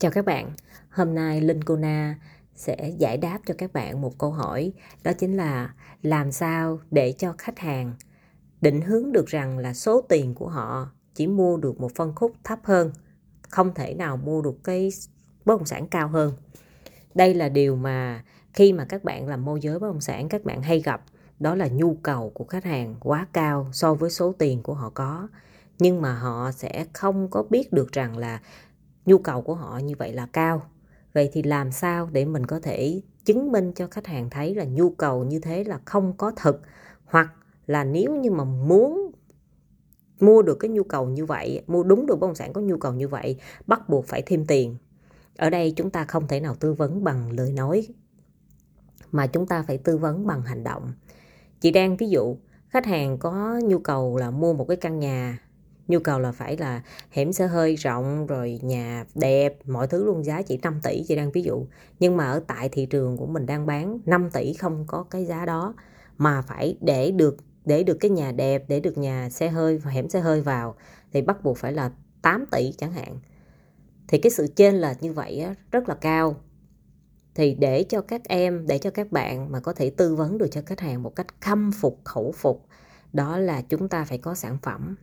Chào các bạn, hôm nay Linh Cô Na sẽ giải đáp cho các bạn một câu hỏi đó chính là làm sao để cho khách hàng định hướng được rằng là số tiền của họ chỉ mua được một phân khúc thấp hơn, không thể nào mua được cái bất động sản cao hơn. Đây là điều mà khi mà các bạn làm môi giới bất động sản các bạn hay gặp đó là nhu cầu của khách hàng quá cao so với số tiền của họ có nhưng mà họ sẽ không có biết được rằng là nhu cầu của họ như vậy là cao. Vậy thì làm sao để mình có thể chứng minh cho khách hàng thấy là nhu cầu như thế là không có thực hoặc là nếu như mà muốn mua được cái nhu cầu như vậy, mua đúng được bất động sản có nhu cầu như vậy, bắt buộc phải thêm tiền. Ở đây chúng ta không thể nào tư vấn bằng lời nói, mà chúng ta phải tư vấn bằng hành động. Chị đang ví dụ, khách hàng có nhu cầu là mua một cái căn nhà nhu cầu là phải là hẻm xe hơi rộng rồi nhà đẹp mọi thứ luôn giá chỉ 5 tỷ chị đang ví dụ. Nhưng mà ở tại thị trường của mình đang bán 5 tỷ không có cái giá đó mà phải để được để được cái nhà đẹp để được nhà xe hơi và hẻm xe hơi vào thì bắt buộc phải là 8 tỷ chẳng hạn. Thì cái sự chênh lệch như vậy á, rất là cao. Thì để cho các em để cho các bạn mà có thể tư vấn được cho khách hàng một cách khâm phục khẩu phục đó là chúng ta phải có sản phẩm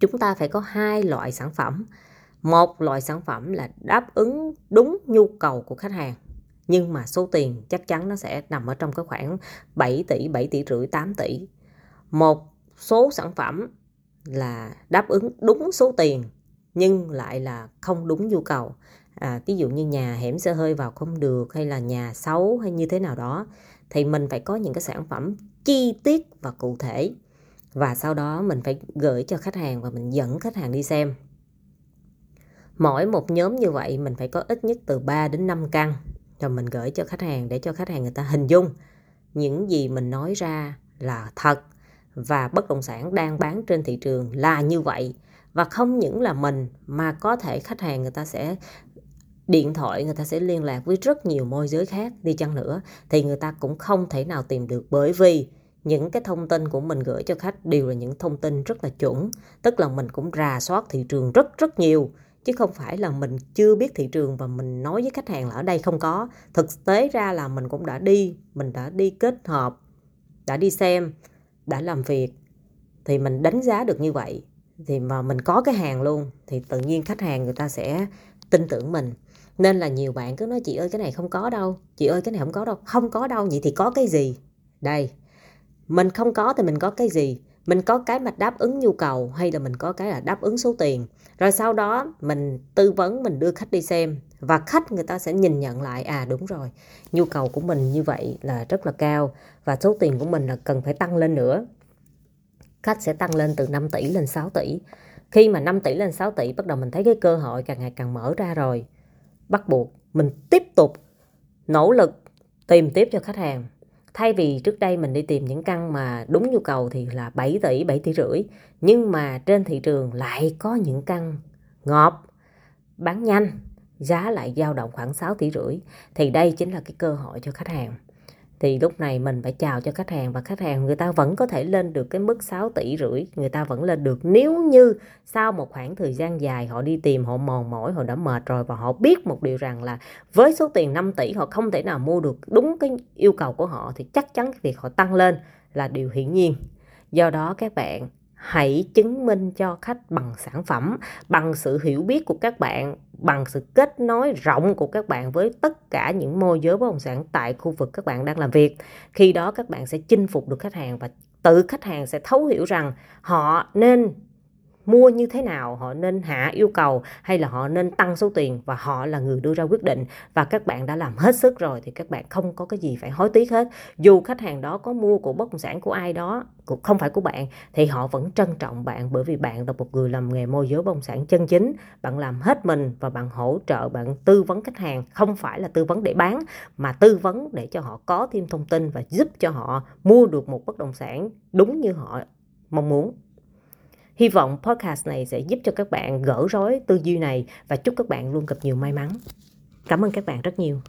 chúng ta phải có hai loại sản phẩm một loại sản phẩm là đáp ứng đúng nhu cầu của khách hàng nhưng mà số tiền chắc chắn nó sẽ nằm ở trong cái khoảng 7 tỷ, 7 tỷ rưỡi, 8 tỷ. Một số sản phẩm là đáp ứng đúng số tiền nhưng lại là không đúng nhu cầu. À, ví dụ như nhà hẻm xe hơi vào không được hay là nhà xấu hay như thế nào đó thì mình phải có những cái sản phẩm chi tiết và cụ thể và sau đó mình phải gửi cho khách hàng và mình dẫn khách hàng đi xem. Mỗi một nhóm như vậy, mình phải có ít nhất từ 3 đến 5 căn rồi mình gửi cho khách hàng để cho khách hàng người ta hình dung những gì mình nói ra là thật và bất động sản đang bán trên thị trường là như vậy và không những là mình, mà có thể khách hàng người ta sẽ, điện thoại người ta sẽ liên lạc với rất nhiều môi giới khác đi chăng nữa, thì người ta cũng không thể nào tìm được bởi vì những cái thông tin của mình gửi cho khách đều là những thông tin rất là chuẩn. Tức là mình cũng rà soát thị trường rất rất nhiều. Chứ không phải là mình chưa biết thị trường và mình nói với khách hàng là ở đây không có. Thực tế ra là mình cũng đã đi, mình đã đi kết hợp, đã đi xem, đã làm việc. Thì mình đánh giá được như vậy. Thì mà mình có cái hàng luôn, thì tự nhiên khách hàng người ta sẽ tin tưởng mình. Nên là nhiều bạn cứ nói, chị ơi, cái này không có đâu. Chị ơi, cái này không có đâu. Không có đâu, vậy thì có cái gì? Đây mình không có thì mình có cái gì? Mình có cái mà đáp ứng nhu cầu hay là mình có cái là đáp ứng số tiền? Rồi sau đó mình tư vấn, mình đưa khách đi xem và khách người ta sẽ nhìn nhận lại à đúng rồi, nhu cầu của mình như vậy là rất là cao và số tiền của mình là cần phải tăng lên nữa. Khách sẽ tăng lên từ 5 tỷ lên 6 tỷ. Khi mà 5 tỷ lên 6 tỷ, bắt đầu mình thấy cái cơ hội càng ngày càng mở ra rồi. Bắt buộc mình tiếp tục nỗ lực tìm tiếp cho khách hàng thay vì trước đây mình đi tìm những căn mà đúng nhu cầu thì là 7 tỷ 7 tỷ rưỡi. Nhưng mà trên thị trường lại có những căn ngọt, bán nhanh, giá lại dao động khoảng 6 tỷ rưỡi. Thì đây chính là cái cơ hội cho khách hàng thì lúc này mình phải chào cho khách hàng và khách hàng người ta vẫn có thể lên được cái mức 6 tỷ rưỡi, người ta vẫn lên được. Nếu như sau một khoảng thời gian dài họ đi tìm, họ mòn mỏi, họ đã mệt rồi và họ biết một điều rằng là với số tiền 5 tỷ họ không thể nào mua được đúng cái yêu cầu của họ thì chắc chắn việc họ tăng lên là điều hiển nhiên. Do đó các bạn hãy chứng minh cho khách bằng sản phẩm, bằng sự hiểu biết của các bạn, bằng sự kết nối rộng của các bạn với tất cả những môi giới bất động sản tại khu vực các bạn đang làm việc. Khi đó các bạn sẽ chinh phục được khách hàng và tự khách hàng sẽ thấu hiểu rằng họ nên mua như thế nào, họ nên hạ yêu cầu hay là họ nên tăng số tiền và họ là người đưa ra quyết định. Và các bạn đã làm hết sức rồi thì các bạn không có cái gì phải hối tiếc hết. Dù khách hàng đó có mua của bất động sản của ai đó, cũng không phải của bạn, thì họ vẫn trân trọng bạn bởi vì bạn là một người làm nghề môi giới bất động sản chân chính. Bạn làm hết mình và bạn hỗ trợ, bạn tư vấn khách hàng, không phải là tư vấn để bán, mà tư vấn để cho họ có thêm thông tin và giúp cho họ mua được một bất động sản đúng như họ mong muốn. Hy vọng podcast này sẽ giúp cho các bạn gỡ rối tư duy này và chúc các bạn luôn gặp nhiều may mắn. Cảm ơn các bạn rất nhiều.